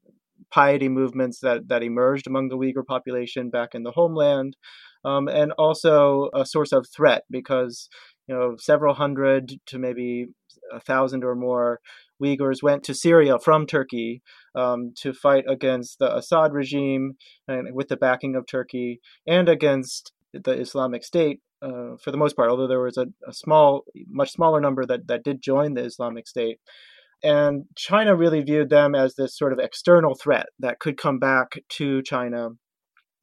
piety movements that that emerged among the Uyghur population back in the homeland um, and also a source of threat because you know several hundred to maybe a thousand or more Uyghurs went to Syria from Turkey um, to fight against the Assad regime and with the backing of Turkey and against the Islamic State uh, for the most part, although there was a, a, small, much smaller number that, that did join the Islamic State. And China really viewed them as this sort of external threat that could come back to China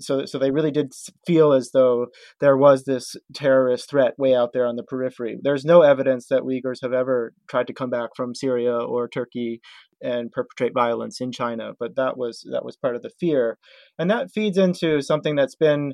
so so they really did feel as though there was this terrorist threat way out there on the periphery. There's no evidence that Uyghurs have ever tried to come back from Syria or Turkey and perpetrate violence in China, but that was that was part of the fear, and that feeds into something that's been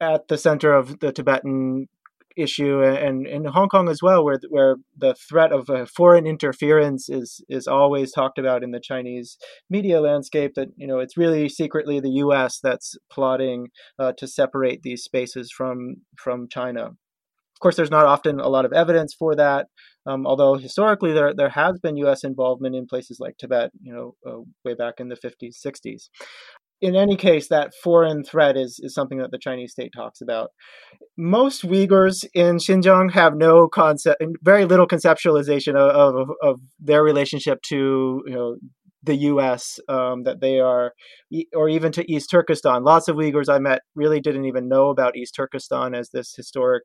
at the center of the Tibetan issue and in Hong Kong as well, where where the threat of uh, foreign interference is is always talked about in the Chinese media landscape. That you know it's really secretly the U.S. that's plotting uh, to separate these spaces from from China. Of course, there's not often a lot of evidence for that. Um, although historically there there has been U.S. involvement in places like Tibet, you know, uh, way back in the 50s, 60s in any case, that foreign threat is, is something that the Chinese state talks about. Most Uyghurs in Xinjiang have no concept, very little conceptualization of, of, of their relationship to you know the U.S. Um, that they are, or even to East Turkestan. Lots of Uyghurs I met really didn't even know about East Turkestan as this historic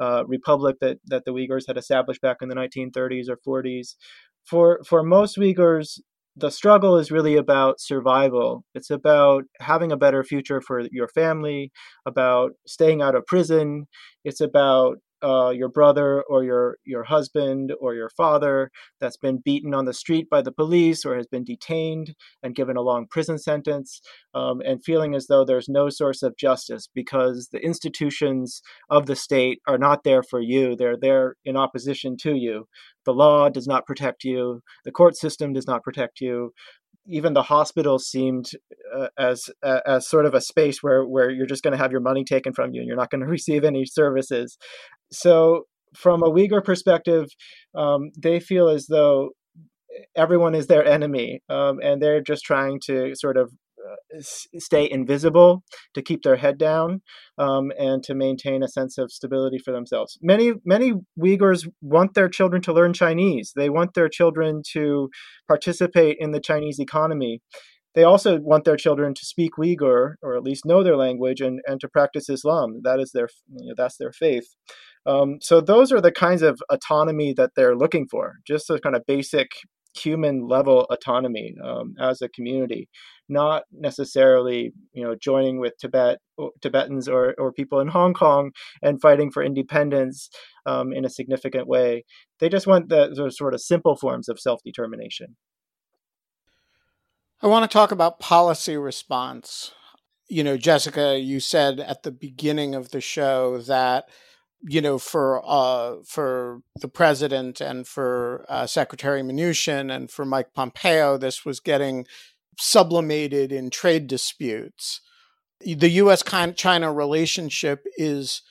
uh, republic that that the Uyghurs had established back in the 1930s or 40s. For for most Uyghurs, the struggle is really about survival. It's about having a better future for your family, about staying out of prison. It's about uh, your brother or your your husband or your father that's been beaten on the street by the police or has been detained and given a long prison sentence um, and feeling as though there's no source of justice because the institutions of the state are not there for you they're there in opposition to you the law does not protect you the court system does not protect you even the hospital seemed uh, as uh, as sort of a space where where you're just going to have your money taken from you and you're not going to receive any services. So from a Uyghur perspective, um, they feel as though everyone is their enemy, um, and they're just trying to sort of stay invisible, to keep their head down, um, and to maintain a sense of stability for themselves. Many many Uyghurs want their children to learn Chinese. They want their children to participate in the Chinese economy. They also want their children to speak Uyghur, or at least know their language, and, and to practice Islam. That is their you know, that's their faith. Um, so those are the kinds of autonomy that they're looking for, just a kind of basic human level autonomy um, as a community not necessarily you know joining with Tibet Tibetans or or people in Hong Kong and fighting for independence um, in a significant way. They just want the, the sort of simple forms of self determination. I want to talk about policy response. You know, Jessica, you said at the beginning of the show that you know, for uh, for the president and for uh, Secretary Mnuchin and for Mike Pompeo, this was getting sublimated in trade disputes. The US China relationship is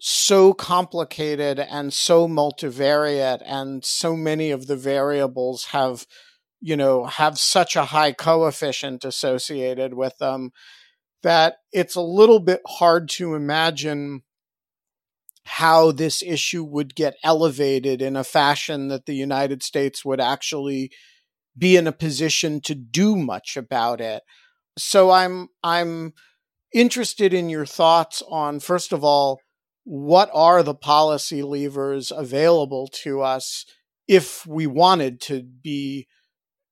so complicated and so multivariate, and so many of the variables have, you know, have such a high coefficient associated with them that it's a little bit hard to imagine how this issue would get elevated in a fashion that the United States would actually be in a position to do much about it. So I'm I'm interested in your thoughts on first of all what are the policy levers available to us if we wanted to be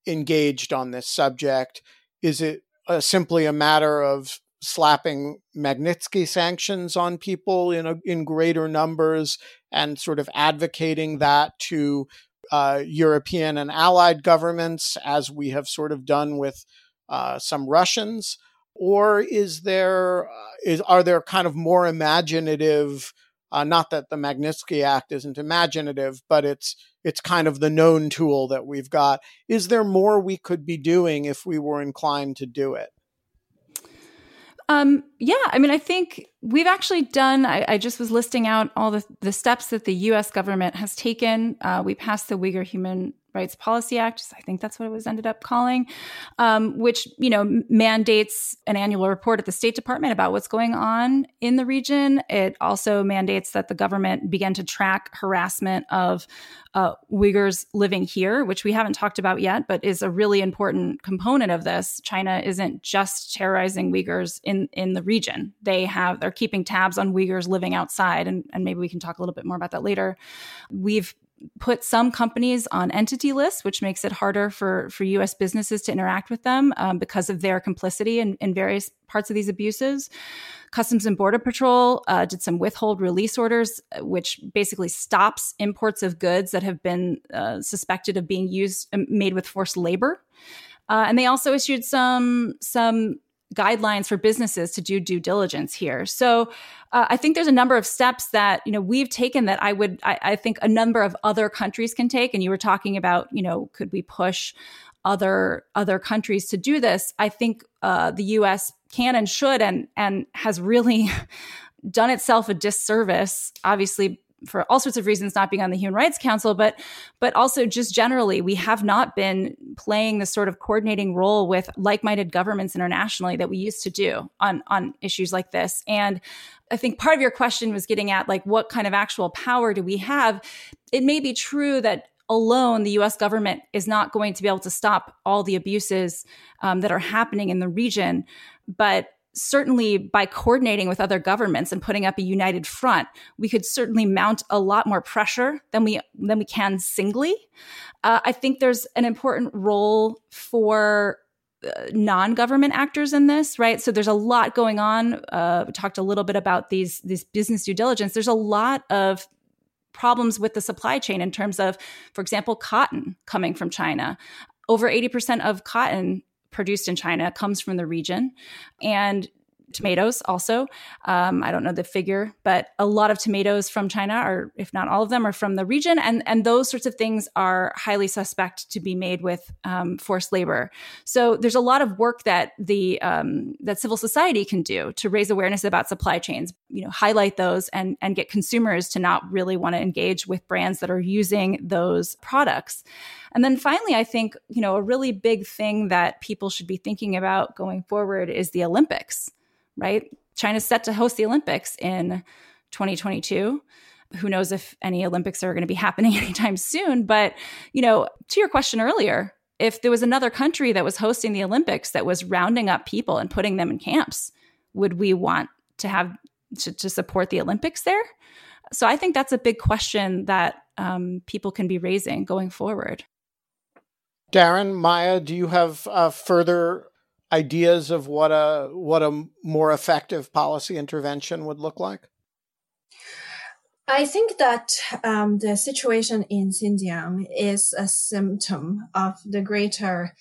engaged on this subject is it uh, simply a matter of slapping Magnitsky sanctions on people in a, in greater numbers and sort of advocating that to uh, European and allied governments, as we have sort of done with uh, some Russians, or is there uh, are there kind of more imaginative? Uh, not that the Magnitsky Act isn't imaginative, but it's it's kind of the known tool that we've got. Is there more we could be doing if we were inclined to do it? Um, yeah, I mean, I think we've actually done. I, I, just was listing out all the the steps that the U.S. government has taken. Uh, we passed the Uyghur Human Rights Policy Act. I think that's what it was ended up calling, um, which you know mandates an annual report at the State Department about what's going on in the region. It also mandates that the government begin to track harassment of uh, Uyghurs living here, which we haven't talked about yet, but is a really important component of this. China isn't just terrorizing Uyghurs in in the region; they have they're keeping tabs on Uyghurs living outside, and, and maybe we can talk a little bit more about that later. We've put some companies on entity lists, which makes it harder for, for US businesses to interact with them um, because of their complicity in, in various parts of these abuses. Customs and Border Patrol uh, did some withhold release orders, uh, which basically stops imports of goods that have been uh, suspected of being used, um, made with forced labor. Uh, and they also issued some some guidelines for businesses to do due diligence here. So uh, I think there's a number of steps that you know we've taken that I would I, I, think a number of other countries can take. And you were talking about you know could we push other other countries to do this? I think uh, the U.S. can and should and and has really done itself a disservice. Obviously for all sorts of reasons not being on the human rights council but but also just generally we have not been playing the sort of coordinating role with like-minded governments internationally that we used to do on on issues like this. And i think part of your question was getting at like what kind of actual power do we have? It may be true that alone the us government is not going to be able to stop all the abuses um, that are happening in the region but certainly by coordinating with other governments and putting up a united front, we could certainly mount a lot more pressure than we than we can singly. Uh, I think there's an important role for uh, non-government actors in this, right? So there's a lot going on. Uh, we talked a little bit about these these business due diligence. There's a lot of problems with the supply chain in terms of, for example, cotton coming from China. Over 80% of cotton produced in China comes from the region. And tomatoes also. Um, I don't know the figure, but a lot of tomatoes from China, or if not all of them, are from the region, and and those sorts of things are highly suspect to be made with um, forced labor. So there's a lot of work that the um, that civil society can do to raise awareness about supply chains. You know, highlight those and and get consumers to not really want to engage with brands that are using those products. And then finally, I think, you know, a really big thing that people should be thinking about going forward is the Olympics, right? China's set to host the Olympics in 2022 who knows if any olympics are going to be happening anytime soon but you know to your question earlier if there was another country that was hosting the olympics that was rounding up people and putting them in camps would we want to have to, to support the olympics there? So i think that's a big question that um, people can be raising going forward. Darren, Maya, do you have uh, further ideas of what a what a more effective policy intervention would look like? I think that um, the situation in Xinjiang is a symptom of the greater,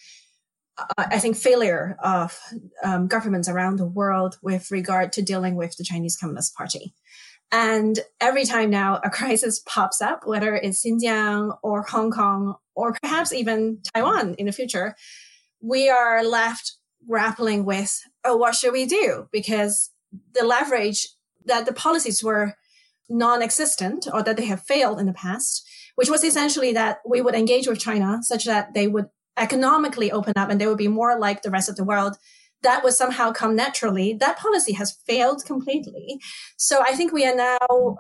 uh, I think, failure of um, governments around the world with regard to dealing with the Chinese Communist Party. And every time now a crisis pops up, whether it's Xinjiang or Hong Kong or perhaps even Taiwan in the future, we are left grappling with, oh, what should we do? Because the leverage that the policies were non-existent or that they have failed in the past, which was essentially that we would engage with China such that they would economically open up and they would be more like the rest of the world that would somehow come naturally. That policy has failed completely. So I think we are now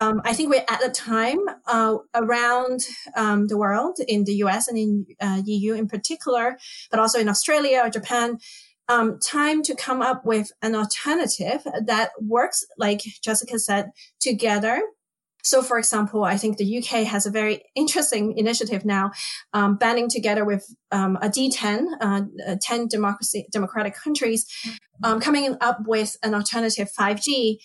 um, I think we're at a time uh, around um, the world, in the US and in uh, EU in particular, but also in Australia or Japan, um, time to come up with an alternative that works, like Jessica said, together. So, for example, I think the UK has a very interesting initiative now, um, banding together with um, a D10, uh, uh, 10 democracy, democratic countries, um, coming up with an alternative 5G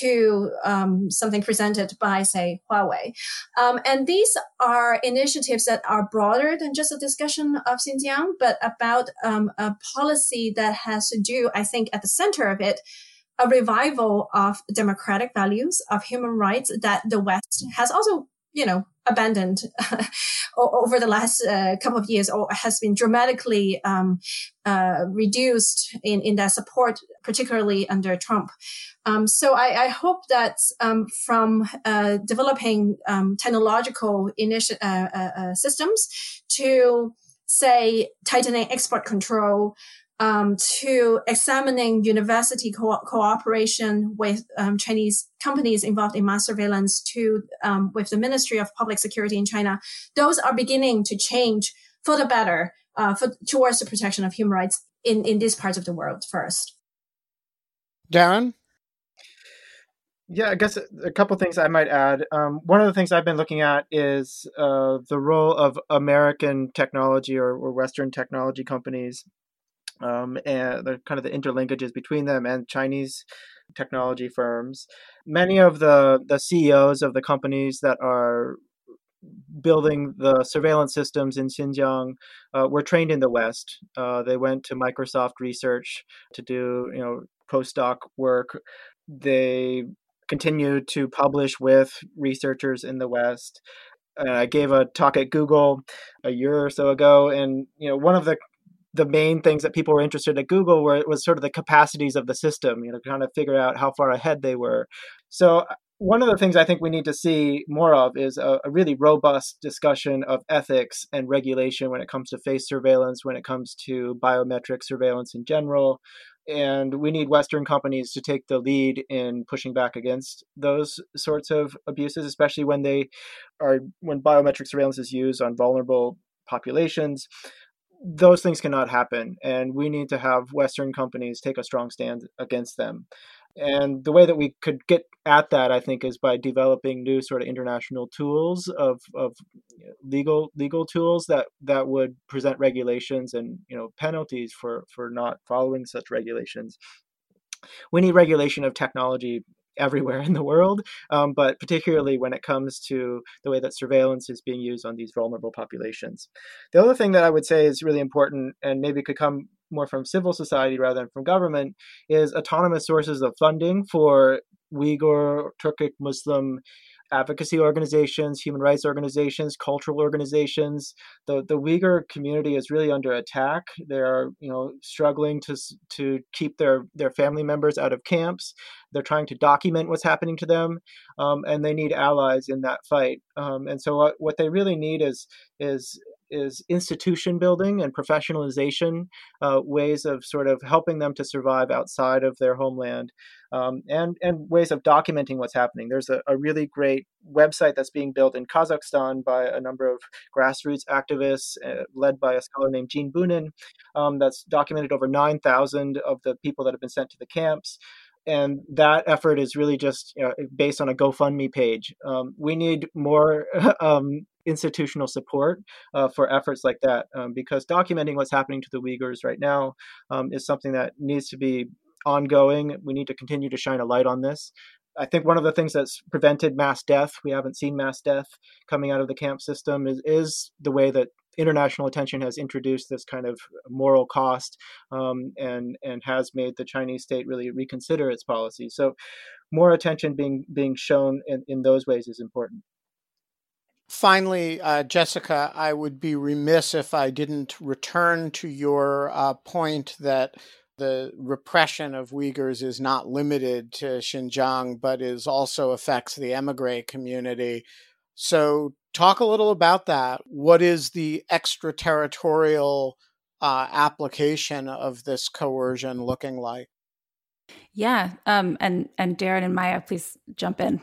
to um, something presented by, say, Huawei. Um, and these are initiatives that are broader than just a discussion of Xinjiang, but about um, a policy that has to do, I think, at the center of it a revival of democratic values of human rights that the West has also, you know, abandoned over the last uh, couple of years or has been dramatically um, uh, reduced in, in that support, particularly under Trump. Um, so I, I, hope that um, from uh, developing um, technological initi- uh, uh, uh, systems to say tightening export control, um, to examining university co- cooperation with um, Chinese companies involved in mass surveillance to um, with the Ministry of Public Security in China, those are beginning to change for the better uh, for, towards the protection of human rights in, in these parts of the world first. Darren? Yeah, I guess a couple things I might add. Um, one of the things I've been looking at is uh, the role of American technology or, or Western technology companies um, and the kind of the interlinkages between them and Chinese technology firms. Many of the, the CEOs of the companies that are building the surveillance systems in Xinjiang uh, were trained in the West. Uh, they went to Microsoft Research to do you know postdoc work. They continue to publish with researchers in the West. Uh, I gave a talk at Google a year or so ago, and you know one of the the main things that people were interested at Google were was sort of the capacities of the system, you know, kind of figure out how far ahead they were. So uh, one of the things I think we need to see more of is a, a, really robust discussion of ethics and regulation when it comes to face surveillance, when it comes to biometric surveillance in general, and we need Western companies to take the lead in pushing back against those sorts of abuses, especially when they are when biometric surveillance is used on vulnerable populations. Those things cannot happen, and we need to have Western companies take a strong stand against them. And the way that we could get at that, I think, is by developing new sort of international tools of, of legal legal tools that, that would present regulations and you know penalties for, for not following such regulations. We need regulation of technology everywhere in the world, um, but particularly when it comes to the way that surveillance is being used on these vulnerable populations. The other thing that I would say is really important and maybe could come more from civil society rather than from government is autonomous sources of funding for Uyghur, Turkic Muslim advocacy organizations, human rights organizations, cultural organizations. The the Uyghur community is really under attack. They're you know struggling to to keep their their family members out of camps. They're trying to document what's happening to them, um, and they need allies in that fight. Um, and so what, what they really need is is is institution building and professionalization, uh, ways of sort of helping them to survive outside of their homeland, um, and and ways of documenting what's happening. There's a, a, really great website that's being built in Kazakhstan by a number of grassroots activists, uh, led by a scholar named Gene Bunin, um, that's documented over 9,000 of the people that have been sent to the camps and that effort is really just you know, based on a GoFundMe page. Um, we need more um, institutional support uh, for efforts like that um, because documenting what's happening to the Uyghurs right now um, is something that needs to be ongoing. We need to continue to shine a light on this. I think one of the things that's prevented mass death, we haven't seen mass death coming out of the camp system, is, is the way that international attention has introduced this kind of moral cost um, and and has made the Chinese state really reconsider its policy. So, more attention being being shown in, in those ways is important. Finally, uh, Jessica, I would be remiss if I didn't return to your uh, point that the repression of Uyghurs is not limited to Xinjiang, but is also affects the emigre community. So, talk a little about that. What is the extraterritorial uh, application of this coercion looking like? Yeah, um, and and Darren and Maya, please jump in.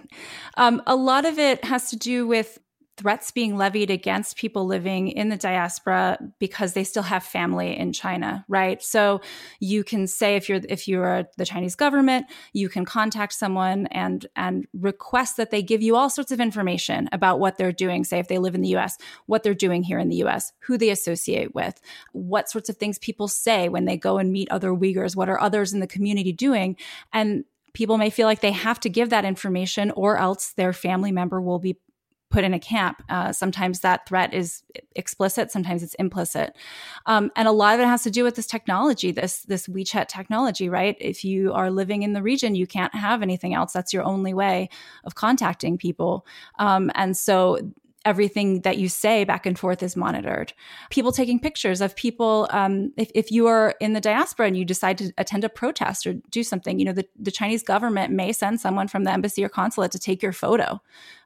Um, a lot of it has to do with threats being levied against people living in the diaspora because they still have family in China, right? So you can say if you're if you're the Chinese government, you can contact someone and and request that they give you all sorts of information about what they're doing, say if they live in the US, what they're doing here in the US, who they associate with, what sorts of things people say when they go and meet other Uyghurs, what are others in the community doing? And people may feel like they have to give that information or else their family member will be put in a camp. Uh, sometimes that threat is explicit, sometimes it's implicit, um, and a lot of it has to do with this technology, this this WeChat technology, right? If you are living in the region, you can't have anything else. That's your only way of contacting people, um, and so everything that you say back and forth is monitored. People taking pictures of people. Um, if, if you are in the diaspora and you decide to attend a protest or do something, you know, the, the Chinese government may send someone from the embassy or consulate to take your photo.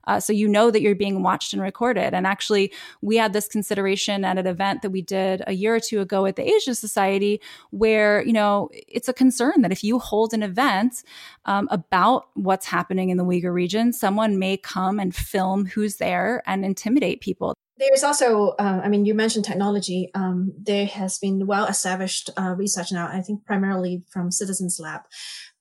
Uh, so you know that you're being watched and recorded. And actually, we had this consideration at an event that we did a year or two ago at the Asia Society, where you know it's a concern that if you hold an event um, about what's happening in the Uyghur region, someone may come and film who's there and intimidate people There's also, uh, I mean, you mentioned technology. Um, there has been well established uh, research now, I think primarily from Citizens Lab,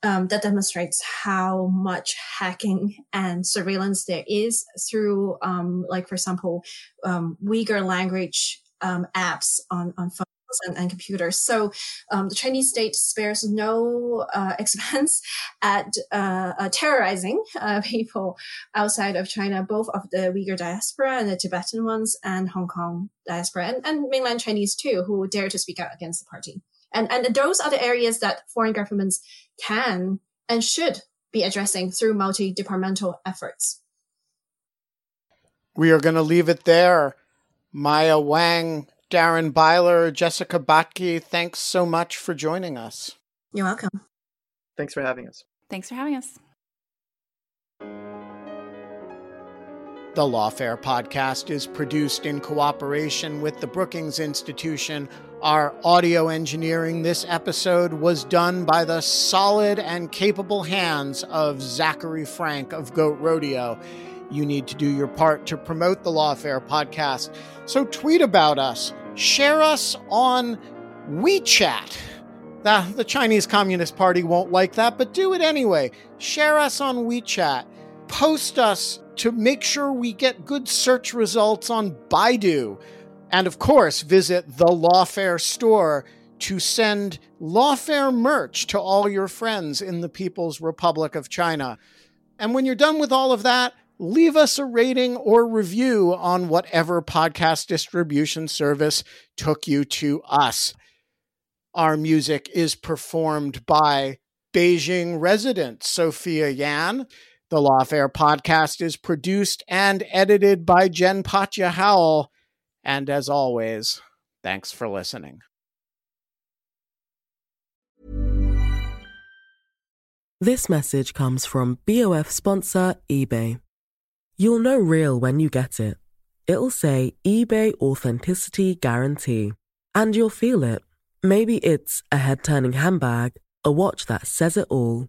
um, that demonstrates how much hacking and surveillance there is through, um, like, for example, um, Uyghur language um, apps on, on phones and, and computers. So um, the Chinese state spares no uh, expense at uh, uh, terrorizing uh, people outside of China, both of the Uyghur diaspora and the Tibetan ones, and Hong Kong diaspora, and, and mainland Chinese too, who dare to speak out against the party. And, and those are the areas that foreign governments can and should be addressing through multi-departmental efforts. We are going to leave it there. Maya Wang Darren Byler, Jessica Batke, thanks so much for joining us. You're welcome. Thanks for having us. Thanks for having us. The Lawfare podcast is produced in cooperation with the Brookings Institution. Our audio engineering this episode was done by the solid and capable hands of Zachary Frank of Goat Rodeo. You need to do your part to promote the Lawfare podcast. So tweet about us share us on WeChat. The, the Chinese Communist Party won't like that, but do it anyway. Share us on WeChat. Post us to make sure we get good search results on Baidu. And of course, visit the Lawfare store to send Lawfare merch to all your friends in the People's Republic of China. And when you're done with all of that, leave us a rating or review on whatever podcast distribution service took you to us. Our music is performed by Beijing resident Sophia Yan. The Lawfare podcast is produced and edited by Jen Patja Howell. And as always, thanks for listening. This message comes from BOF sponsor eBay. You'll know real when you get it. It'll say eBay Authenticity Guarantee. And you'll feel it. Maybe it's a head turning handbag, a watch that says it all,